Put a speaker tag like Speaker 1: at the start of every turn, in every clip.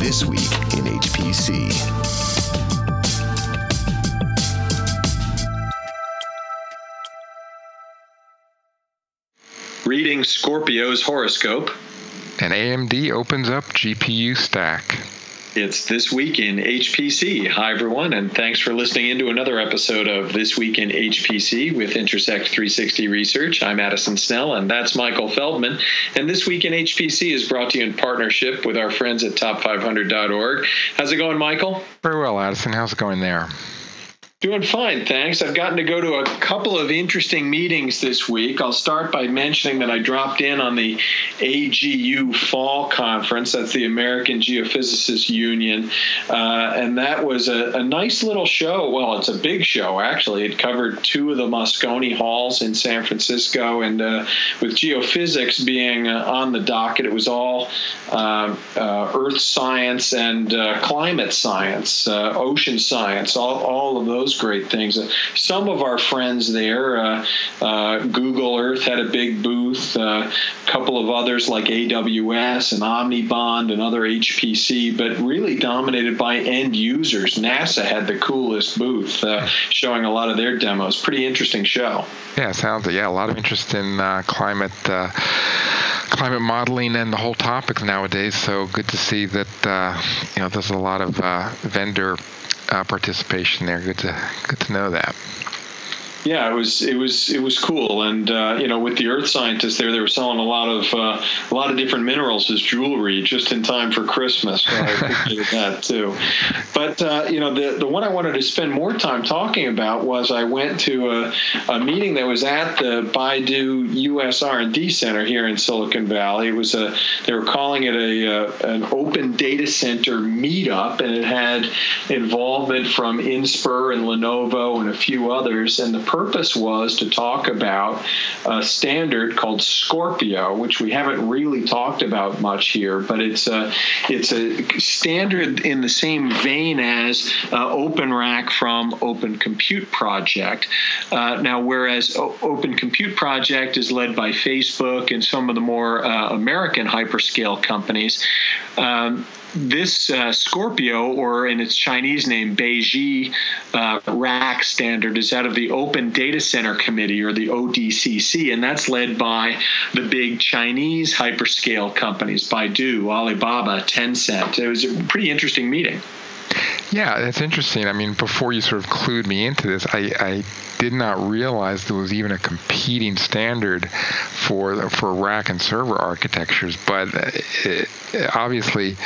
Speaker 1: This Week in HPC.
Speaker 2: Reading Scorpio's horoscope.
Speaker 3: And AMD opens up GPU stack.
Speaker 2: It's This Week in HPC. Hi, everyone, and thanks for listening into another episode of This Week in HPC with Intersect 360 Research. I'm Addison Snell, and that's Michael Feldman. And This Week in HPC is brought to you in partnership with our friends at top500.org. How's it going, Michael?
Speaker 3: Very well, Addison. How's it going there?
Speaker 2: Doing fine, thanks. I've gotten to go to a couple of interesting meetings this week. I'll start by mentioning that I dropped in on the AGU Fall Conference. That's the American Geophysicists Union. Uh, and that was a, a, nice little show. Well, it's a big show, actually. It covered two of the Moscone Halls in San Francisco. And uh, with geophysics being uh, on the docket, it was all uh, uh, earth science and uh, climate science, ocean science, all, all of those those great things. Uh, some of our friends there, uh, uh, Google Earth had a big booth. a couple of others like AWS and Omnibond and other HPC, but really dominated by end users. NASA had the coolest booth, showing a lot of their demos. Pretty interesting show.
Speaker 3: Yeah, sounds yeah, a lot of interest in climate climate modeling and the whole topic nowadays. So good to see that uh, you know there's a lot of uh, vendor uh, participation there. Good to good to know that
Speaker 2: yeah, it was it was it was cool, and uh, you know, with the earth scientists there, they were selling a lot of uh, a lot of different minerals as jewelry just in time for Christmas. So I appreciated that too. But uh, you know, the the one I wanted to spend more time talking about was I went to a, a meeting that was at the Baidu U.S. R&D Center here in Silicon Valley. It was a they were calling it a, a uh, an open data center meetup, and it had involvement from Inspur and Lenovo and a few others, and the purpose was to talk about a standard called Scorpio, which we haven't really talked about much here, but it's a it's a standard in the same vein as uh, OpenRack from Open Compute Project. Uh, now, whereas o- Open Compute Project is led by Facebook and some of the more uh, American hyperscale companies. Um, this uh, Scorpio, or in its Chinese name, Beiji uh, rack standard, is out of the Open Data Center Committee, or the ODCC, and that's led by the big Chinese hyperscale companies, Baidu, Alibaba, Tencent. It was a pretty interesting meeting.
Speaker 3: Yeah, that's interesting. I mean, before you sort of clued me into this, I, I did not realize there was even a competing standard for for rack and server architectures. But it, obviously, you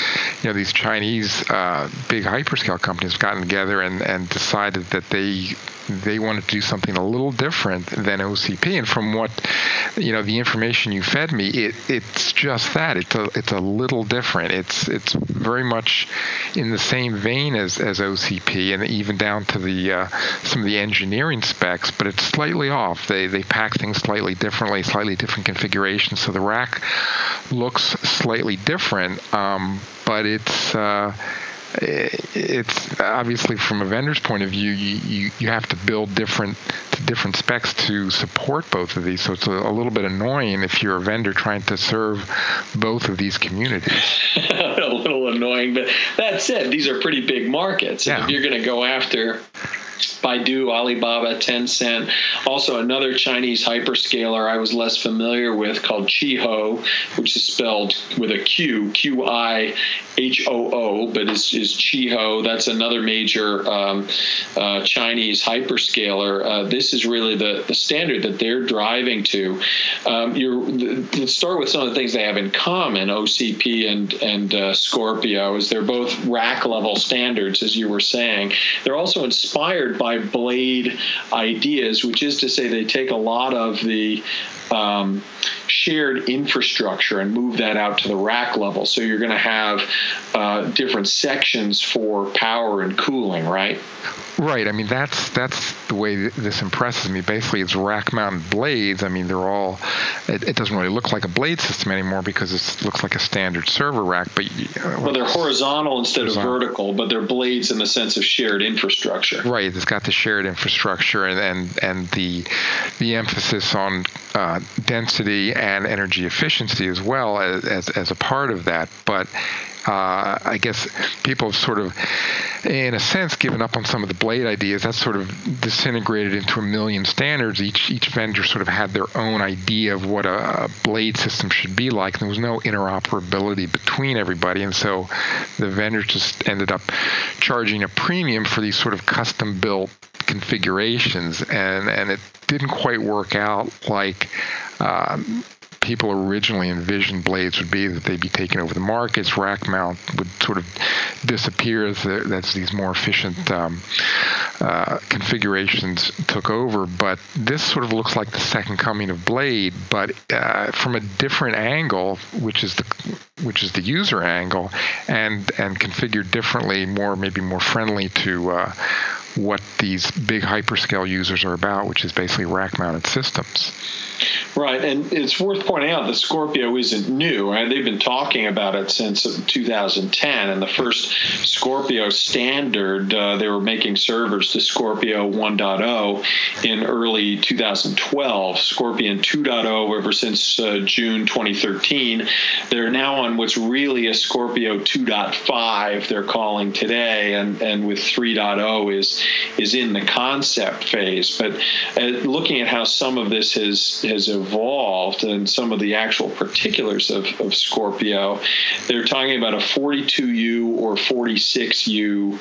Speaker 3: know, these Chinese uh, big hyperscale companies have gotten together and, and decided that they they wanted to do something a little different than OCP. And from what you know, the information you fed me, it, it's just that. It's a it's a little different. It's it's very much in the same vein as, as OCP, and even down to the uh, some of the engineering specs, but it's slightly off. They they pack things slightly differently, slightly different configurations. So the rack looks slightly different, um, but it's. Uh, it's obviously from a vendor's point of view, you, you, you have to build different different specs to support both of these. So it's a, a little bit annoying if you're a vendor trying to serve both of these communities.
Speaker 2: annoying, but that said, these are pretty big markets. Yeah. If you're going to go after Baidu, Alibaba, Tencent. Also, another Chinese hyperscaler I was less familiar with called Qihoo, which is spelled with a Q, Q I H O O, but is, is Qihoo. That's another major um, uh, Chinese hyperscaler. Uh, this is really the, the standard that they're driving to. Um, let's start with some of the things they have in common, OCP and, and uh, Scorpio, is they're both rack level standards, as you were saying. They're also inspired by blade ideas, which is to say they take a lot of the um, shared infrastructure and move that out to the rack level. So you're going to have uh, different sections for power and cooling, right?
Speaker 3: Right. I mean, that's that's the way this impresses me. Basically, it's rack-mounted blades. I mean, they're all. It, it, doesn't really look like a blade system anymore because it looks like a standard server rack. But
Speaker 2: uh, well, they're horizontal instead horizontal. of vertical, but they're blades in the sense of shared infrastructure.
Speaker 3: Right. It's got the shared infrastructure and and, and the the emphasis on uh, density and energy efficiency as well as, as, as a part of that. But uh, I guess people have sort of, in a sense, given up on some of the blade ideas. That's sort of disintegrated into a million standards. Each each vendor sort of had their own idea of what a, a blade system should be like. There was no interoperability between everybody, and so the vendors just ended up charging a premium for these sort of custom built configurations, and and it didn't quite work out like. Um, people originally envisioned blades would be that they'd be taking over the markets. Rack mount would sort of disappear as, the, these more efficient um, uh, configurations took over. But this sort of looks like the second coming of Blade, but uh, from a different angle, which is the which is the user angle, and and configured differently, more maybe more friendly to. Uh, what these big hyperscale users are about, which is basically rack mounted systems.
Speaker 2: Right, and it's worth pointing out that Scorpio isn't new. Right? They've been talking about it since 2010, and the first Scorpio standard, uh, they were making servers to Scorpio 1.0 in early 2012. Scorpion 2.0 ever since uh, June 2013. They're now on what's really a Scorpio 2.5. They're calling today, and and with 3.0 is is in the concept phase. But uh, looking at how some of this has has evolved and some of the actual particulars of, of Scorpio, they're talking about a 42U or 46U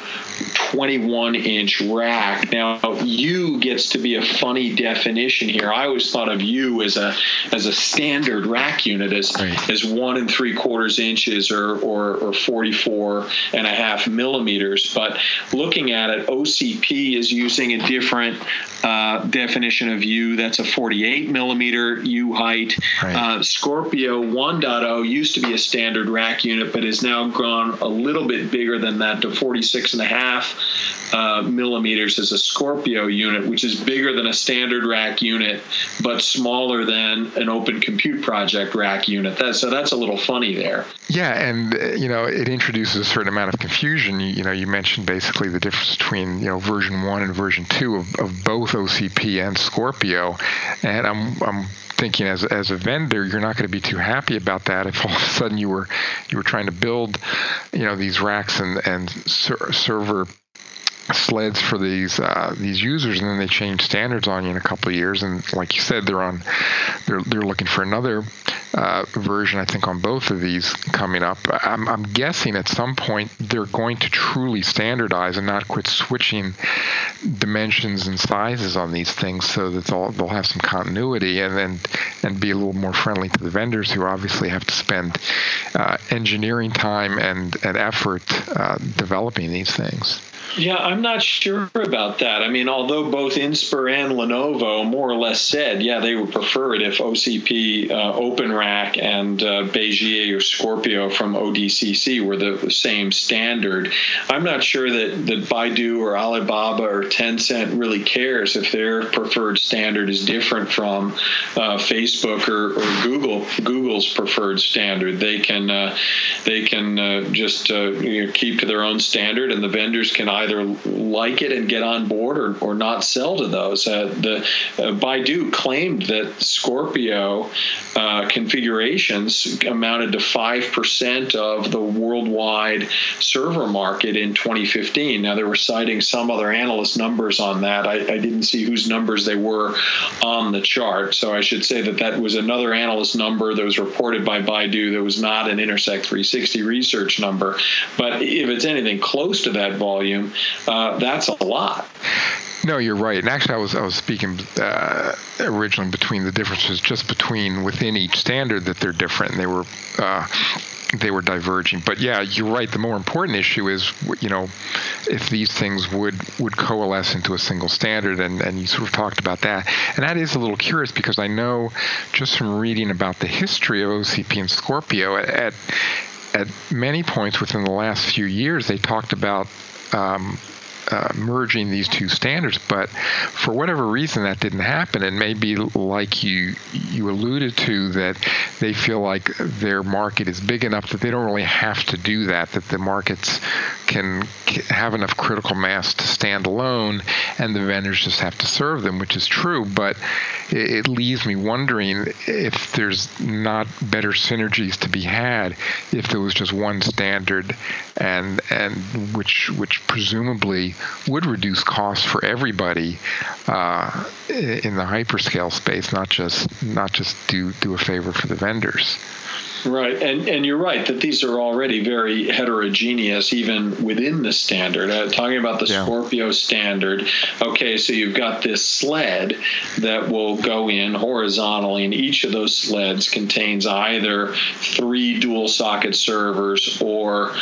Speaker 2: 21 inch rack. Now, U gets to be a funny definition here. I always thought of U as a as a standard rack unit as right. as one and three quarters inches or, or or 44 and a half millimeters. But looking at it, OCP is using a different uh, definition of U. That's a 48 millimeter U height. Right. Uh, Scorpio 1.0 used to be a standard rack unit, but has now gone a little bit bigger than that to 46 and a half uh, millimeters as a Scorpio unit, which is bigger than a standard rack unit, but smaller than an Open Compute Project rack unit. That, so that's a little funny there.
Speaker 3: Yeah, and uh, you know it introduces a certain amount of confusion. You, you, know, you mentioned basically the difference between you know version one and version two of, of both OCP and Scorpio, and I'm I'm thinking as as a vendor, you're not going to be too happy about that if all of a sudden you were you were trying to build, you know, these racks and and ser- server sleds for these uh, these users, and then they change standards on you in a couple of years. And like you said, they're on they're they're looking for another uh, version. I think on both of these coming up. I'm, I'm guessing at some point they're going to truly standardize and not quit switching dimensions and sizes on these things, so that they'll they'll have some continuity and then and be a little more friendly to the vendors who obviously have to spend uh, engineering time and and effort uh, developing these things.
Speaker 2: Yeah, I'm not sure about that. I mean, although both Inspur and Lenovo more or less said, yeah, they would prefer it if OCP, uh, OpenRack, and uh, Bezier or Scorpio from ODCC were the same standard. I'm not sure that, that Baidu or Alibaba or Tencent really cares if their preferred standard is different from uh, Facebook or, or, Google Google's preferred standard. They can uh, they can uh, just uh, you know, keep to their own standard, and the vendors can either like it and get on board or, or not sell to those. Uh, the uh, Baidu claimed that Scorpio uh, configurations amounted to 5% of the worldwide server market in 2015. Now, they were citing some other analyst numbers on that. I, I didn't see whose numbers they were on the chart. So I should say that that was another analyst number that was reported by Baidu that was not an Intersect 360 research number. But if it's anything close to that volume, uh, that's a lot.
Speaker 3: No, you're right. And actually, I was I was speaking uh, originally between the differences just between within each standard that they're different. And they were uh, they were diverging. But yeah, you're right. The more important issue is you know if these things would would coalesce into a single standard, and and you sort of talked about that. And that is a little curious because I know just from reading about the history of OCP and Scorpio at at many points within the last few years, they talked about um, uh, merging these two standards. But for whatever reason, that didn't happen. And maybe, like you you alluded to, that they feel like their market is big enough that they don't really have to do that. That the markets can have enough critical mass to stand alone, and the vendors just have to serve them, which is true. But it, it leaves me wondering if there's not better synergies to be had if there was just one standard, and and which which presumably would reduce costs for everybody uh, in the hyperscale space, not just not just do do a favor for the vendors.
Speaker 2: Right, and and you're right that these are already very heterogeneous, even within the standard. Uh, talking about the yeah. Scorpio standard, okay, so you've got this sled that will go in horizontally, and each of those sleds contains either three dual socket servers or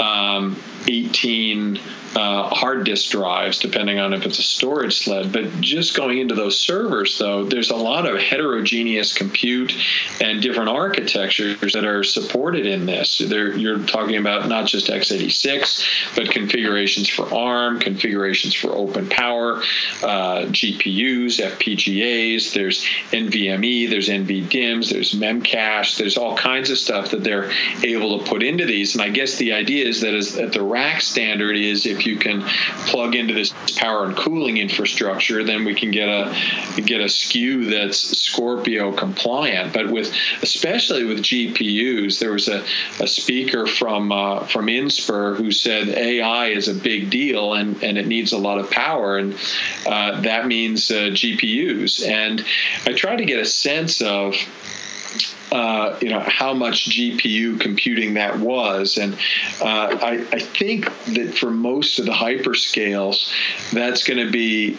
Speaker 2: um, 18 uh, hard disk drives, depending on if it's a storage sled. But just going into those servers, though, there's a lot of heterogeneous compute and different architectures that are supported in this. There, you're talking about not just x86, but configurations for ARM, configurations for Open Power, uh, GPUs, FPGAs. There's NVMe, there's NVDIMMs, there's Memcache. There's all kinds of stuff that they're able to put into these. And I guess the idea is that at the rack standard is if you can plug into this power and cooling infrastructure, then we can get a get a SKU that's Scorpio compliant. But with especially with GPUs, there was a, a speaker from uh, from Inspur who said AI is a big deal and, and it needs a lot of power, and uh, that means uh, GPUs. And I try to get a sense of uh, you know how much GPU computing that was, and uh, I, I think that for most of the hyperscales, that's going to be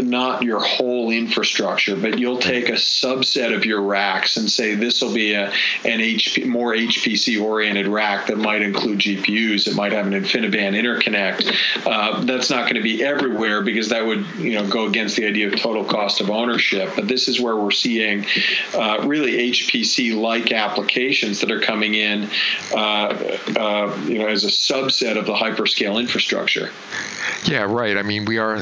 Speaker 2: not your whole infrastructure, but you'll take a subset of your racks and say this will be a an HP more HPC oriented rack that might include GPUs. It might have an InfiniBand interconnect. Uh, that's not going to be everywhere because that would you know go against the idea of total cost of ownership. But this is where we're seeing uh, really HPC like applications that are coming in, uh, uh, you know, as a subset of the hyperscale infrastructure.
Speaker 3: Yeah, right. I mean, we are,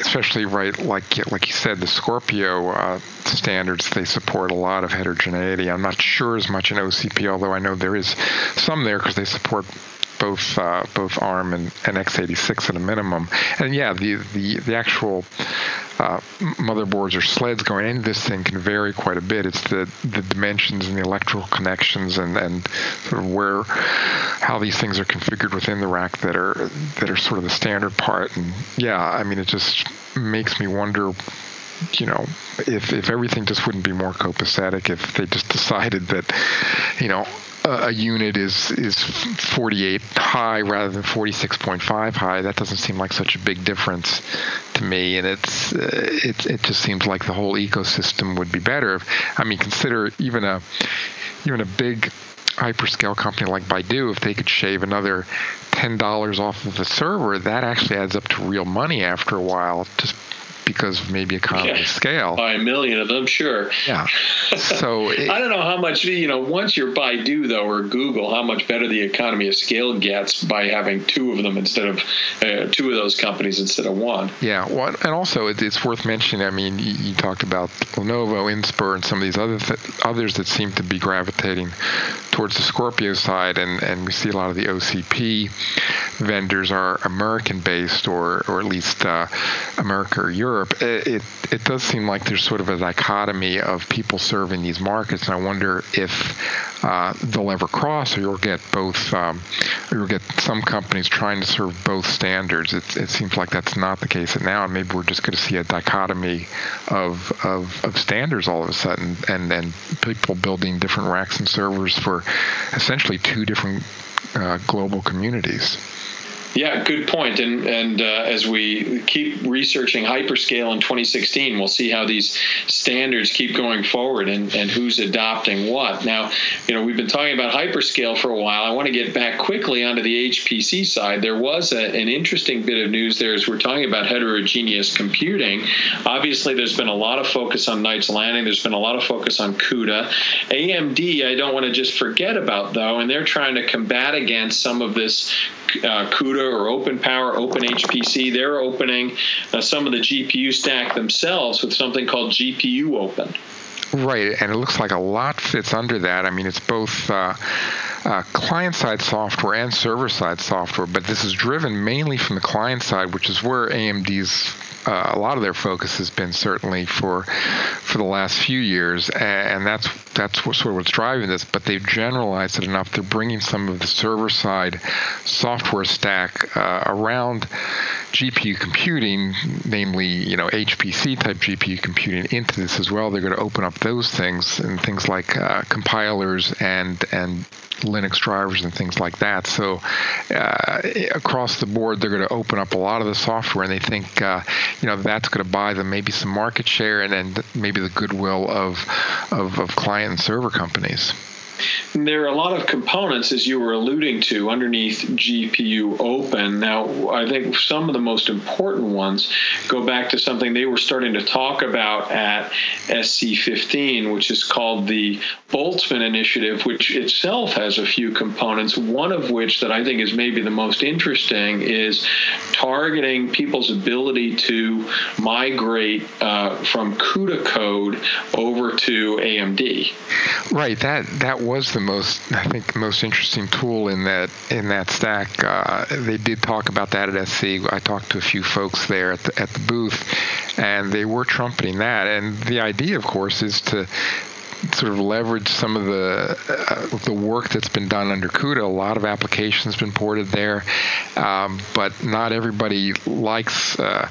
Speaker 3: especially right, like like you said, the Scorpio uh, standards. They support a lot of heterogeneity. I'm not sure as much in OCP, although I know there is some there because they support both uh, both ARM and, and x86 at a minimum. And yeah, the the the actual uh, motherboards or sleds going into this thing can vary quite a bit. It's the the dimensions and the electrical connections and and sort of where how these things are configured within the rack that are that are sort of the standard part. And yeah, I mean, it just makes me wonder you know, if if everything just wouldn't be more copacetic, if they just decided that, you know, a unit is is 48 high rather than 46.5 high, that doesn't seem like such a big difference to me. And it's uh, it it just seems like the whole ecosystem would be better. I mean, consider even a even a big hyperscale company like Baidu, if they could shave another ten dollars off of the server, that actually adds up to real money after a while. Just because maybe economy yeah. scale.
Speaker 2: By a million of them, sure.
Speaker 3: Yeah. So it,
Speaker 2: I don't know how much you know. Once you're Baidu though, or Google, how much better the economy of scale gets by having two of them instead of uh, two of those companies instead of one.
Speaker 3: Yeah. Well, and also it, it's worth mentioning. I mean, you, you, talked about Lenovo, Inspur, and some of these other th- others that seem to be gravitating towards the Scorpio side, and and we see a lot of the OCP vendors are American based or or at least uh, America or Europe Europe, it, it does seem like there's sort of a dichotomy of people serving these markets, and I wonder if uh, they'll ever cross, or you'll get both, um, or you'll get some companies trying to serve both standards. It, it seems like that's not the case now, and maybe we're just going to see a dichotomy of, of, of standards all of a sudden, and and people building different racks and servers for essentially two different uh, global communities.
Speaker 2: Yeah, good point. And and uh, as we keep researching hyperscale in 2016, we'll see how these standards keep going forward and, and who's adopting what. Now, you know, we've been talking about hyperscale for a while. I want to get back quickly onto the HPC side. There was a, an interesting bit of news there as we're talking about heterogeneous computing. Obviously, there's been a lot of focus on Knights Landing. There's been a lot of focus on CUDA. AMD, I don't want to just forget about though, and they're trying to combat against some of this uh, CUDA CUDA or OpenPower, OpenHPC, they're opening uh, some of the GPU stack themselves with something called GPU Open.
Speaker 3: Right, and it looks like a lot fits under that. I mean, it's both. Uh, uh, client side software and server side software, but this is driven mainly from the client side, which is where AMD's uh, a lot of their focus has been certainly for for the last few years, and that's that's what, sort of what's driving this. But they've generalized it enough. They're bringing some of the server side software stack uh, around GPU computing, namely you know HPC type GPU computing, into this as well. They're going to open up those things and things like uh, compilers and and Linux drivers and things like that. So uh, across the board, they're going to open up a lot of the software, and they think uh, you know that's going to buy them maybe some market share and then maybe the goodwill of, of, of client and server companies.
Speaker 2: There are a lot of components, as you were alluding to, underneath GPU Open. Now, I think some of the most important ones go back to something they were starting to talk about at SC15, which is called the Boltzmann Initiative, which itself has a few components. One of which that I think is maybe the most interesting is targeting people's ability to migrate uh, from CUDA code over to AMD.
Speaker 3: Right. That that was the most I think most interesting tool in that in that stack. Uh, they did talk about that at SC. I talked to a few folks there at the, at the booth, and they were trumpeting that. And the idea, of course, is to sort of leverage some of the uh, the work that's been done under CUDA. A lot of applications been ported there, um, but not everybody likes. Uh,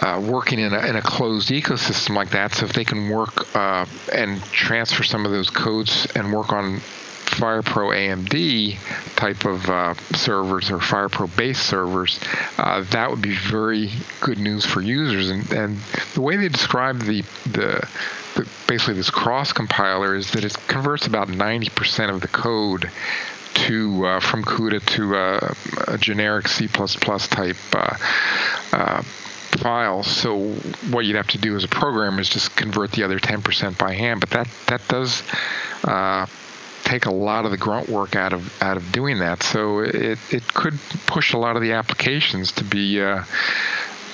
Speaker 3: uh, working in a, in a closed ecosystem like that. So if they can work uh, and transfer some of those codes and work on FirePro AMD type of uh, servers or FirePro based servers, uh, that would be very good news for users. And, and the way they describe the, the, the basically this cross compiler is that it converts about 90% of the code to uh, from CUDA to uh, a generic C++ type uh, file. So what you'd have to do as a programmer is just convert the other 10% by hand. But that that does uh, take a lot of the grunt work out of out of doing that. So it it could push a lot of the applications to be uh,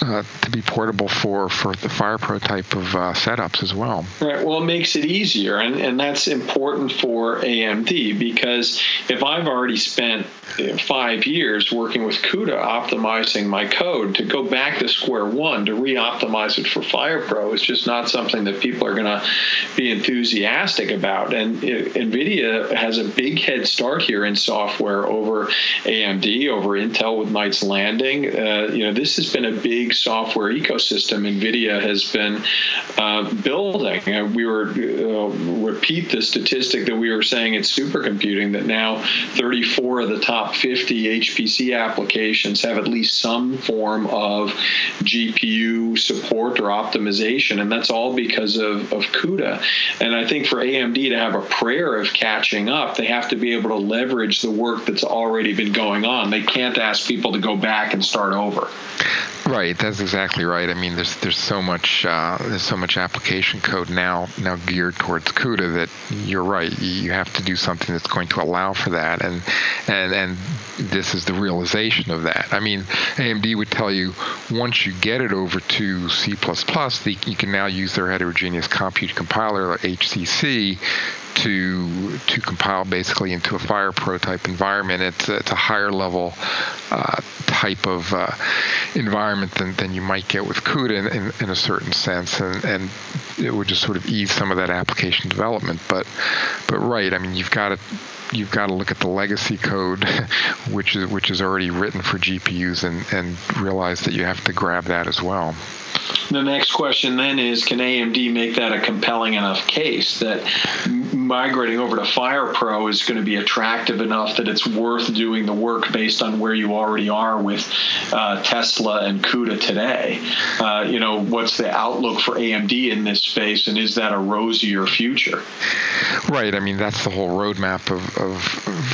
Speaker 3: uh, to be portable for, for the FirePro type of uh, setups as well.
Speaker 2: Right. Well, it makes it easier, and, and that's important for AMD because if I've already spent five years working with CUDA optimizing my code, to go back to square one to re-optimize it for FirePro is just not something that people are going to be enthusiastic about. And it, NVIDIA has a big head start here in software over AMD, over Intel with Knights Landing. Uh, you know, this has been a big software ecosystem NVIDIA has been uh, building. Uh, we were uh, repeat the statistic that we were saying in supercomputing that now 34 of the top 50 HPC applications have at least some form of GPU support or optimization, and that's all because of, of CUDA. And I think for AMD to have a prayer of catching up, they have to be able to leverage the work that's already been going on. They can't ask people to go back and start over.
Speaker 3: Right, that's exactly right. I mean, there's there's so much uh, there's so much application code now now geared towards CUDA that you're right. You have to do something that's going to allow for that, and and and this is the realization of that. I mean, AMD would tell you once you get it over to C++, the, you can now use their heterogeneous compute compiler, or HCC, to to compile basically into a FirePro type environment. It's it's a higher level uh, type of uh, environment than, than you might get with CUDA in, in, in, a certain sense, and, and it would just sort of ease some of that application development. But but right, I mean you've got to you've got to look at the legacy code, which is which is already written for GPUs, and and realize that you have to grab that as well.
Speaker 2: The next question then is can AMD make that a compelling enough case that migrating over to FirePro is going to be attractive enough that it's worth doing the work based on where you already are with uh, Tesla and CUDA today? Uh, you know, what's the outlook for AMD in this space, and is that a rosier future?
Speaker 3: Right. I mean, that's the whole roadmap of, of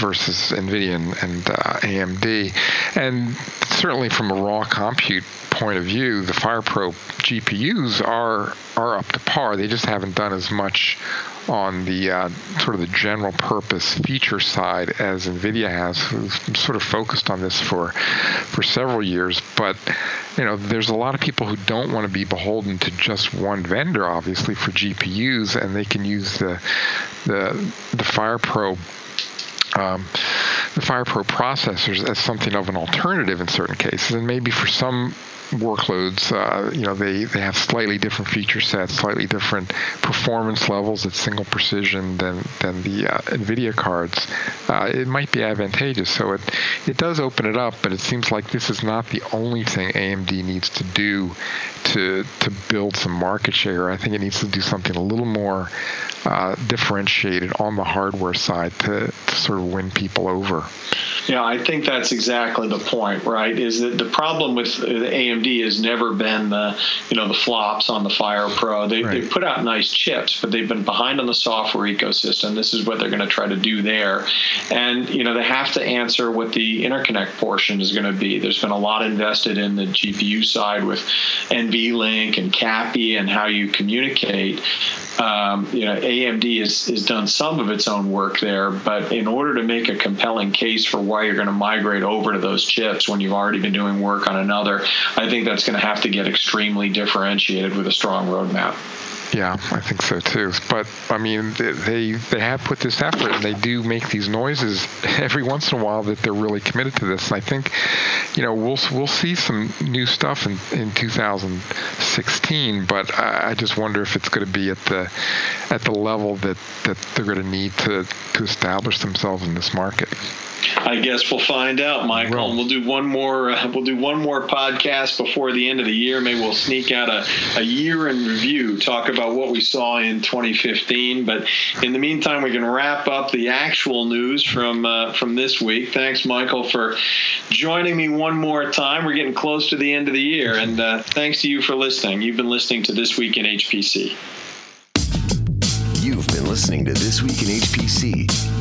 Speaker 3: versus NVIDIA and, and uh, AMD. And certainly from a raw compute point of view, the FirePro GPUs are are up to par. They just haven't done as much on the uh, sort of the general purpose feature side as NVIDIA has, who's sort of focused on this for for several years. But you know, there's a lot of people who don't want to be beholden to just one vendor, obviously, for GPUs, and they can use the the the FirePro. Um, the FirePro processors as something of an alternative in certain cases, and maybe for some workloads, uh, you know, they, they have slightly different feature sets, slightly different performance levels at single precision than than the uh, NVIDIA cards. Uh, it might be advantageous. So it it does open it up, but it seems like this is not the only thing AMD needs to do to to build some market share. I think it needs to do something a little more uh, differentiated on the hardware side to, to sort of win people over. sure.
Speaker 2: Yeah, I think that's exactly the point, right? Is that the problem with AMD has never been the, you know, the flops on the Fire Pro. They, right. They've put out nice chips, but they've been behind on the software ecosystem. This is what they're going to try to do there. And, you know, they have to answer what the interconnect portion is going to be. There's been a lot invested in the GPU side with NVLink and CAPI and how you communicate. Um, you know, AMD has, has done some of its own work there, but in order to make a compelling case for why you're going to migrate over to those chips when you've already been doing work on another, I think that's going to have to get extremely differentiated with a strong roadmap.
Speaker 3: Yeah, I think so too. But I mean, they they have put this effort, and they do make these noises every once in a while that they're really committed to this. And I think, you know, we'll we'll see some new stuff in, in 2016. But I, I just wonder if it's going to be at the at the level that that they're going to need to to establish themselves in this market.
Speaker 2: I guess we'll find out, Michael. And we'll do one more. Uh, we'll do one more podcast before the end of the year. Maybe we'll sneak out a, a year in review, talk about what we saw in 2015. But in the meantime, we can wrap up the actual news from uh, from this week. Thanks, Michael, for joining me one more time. We're getting close to the end of the year, and uh, thanks to you for listening. You've been listening to this week in HPC.
Speaker 1: You've been listening to this week in HPC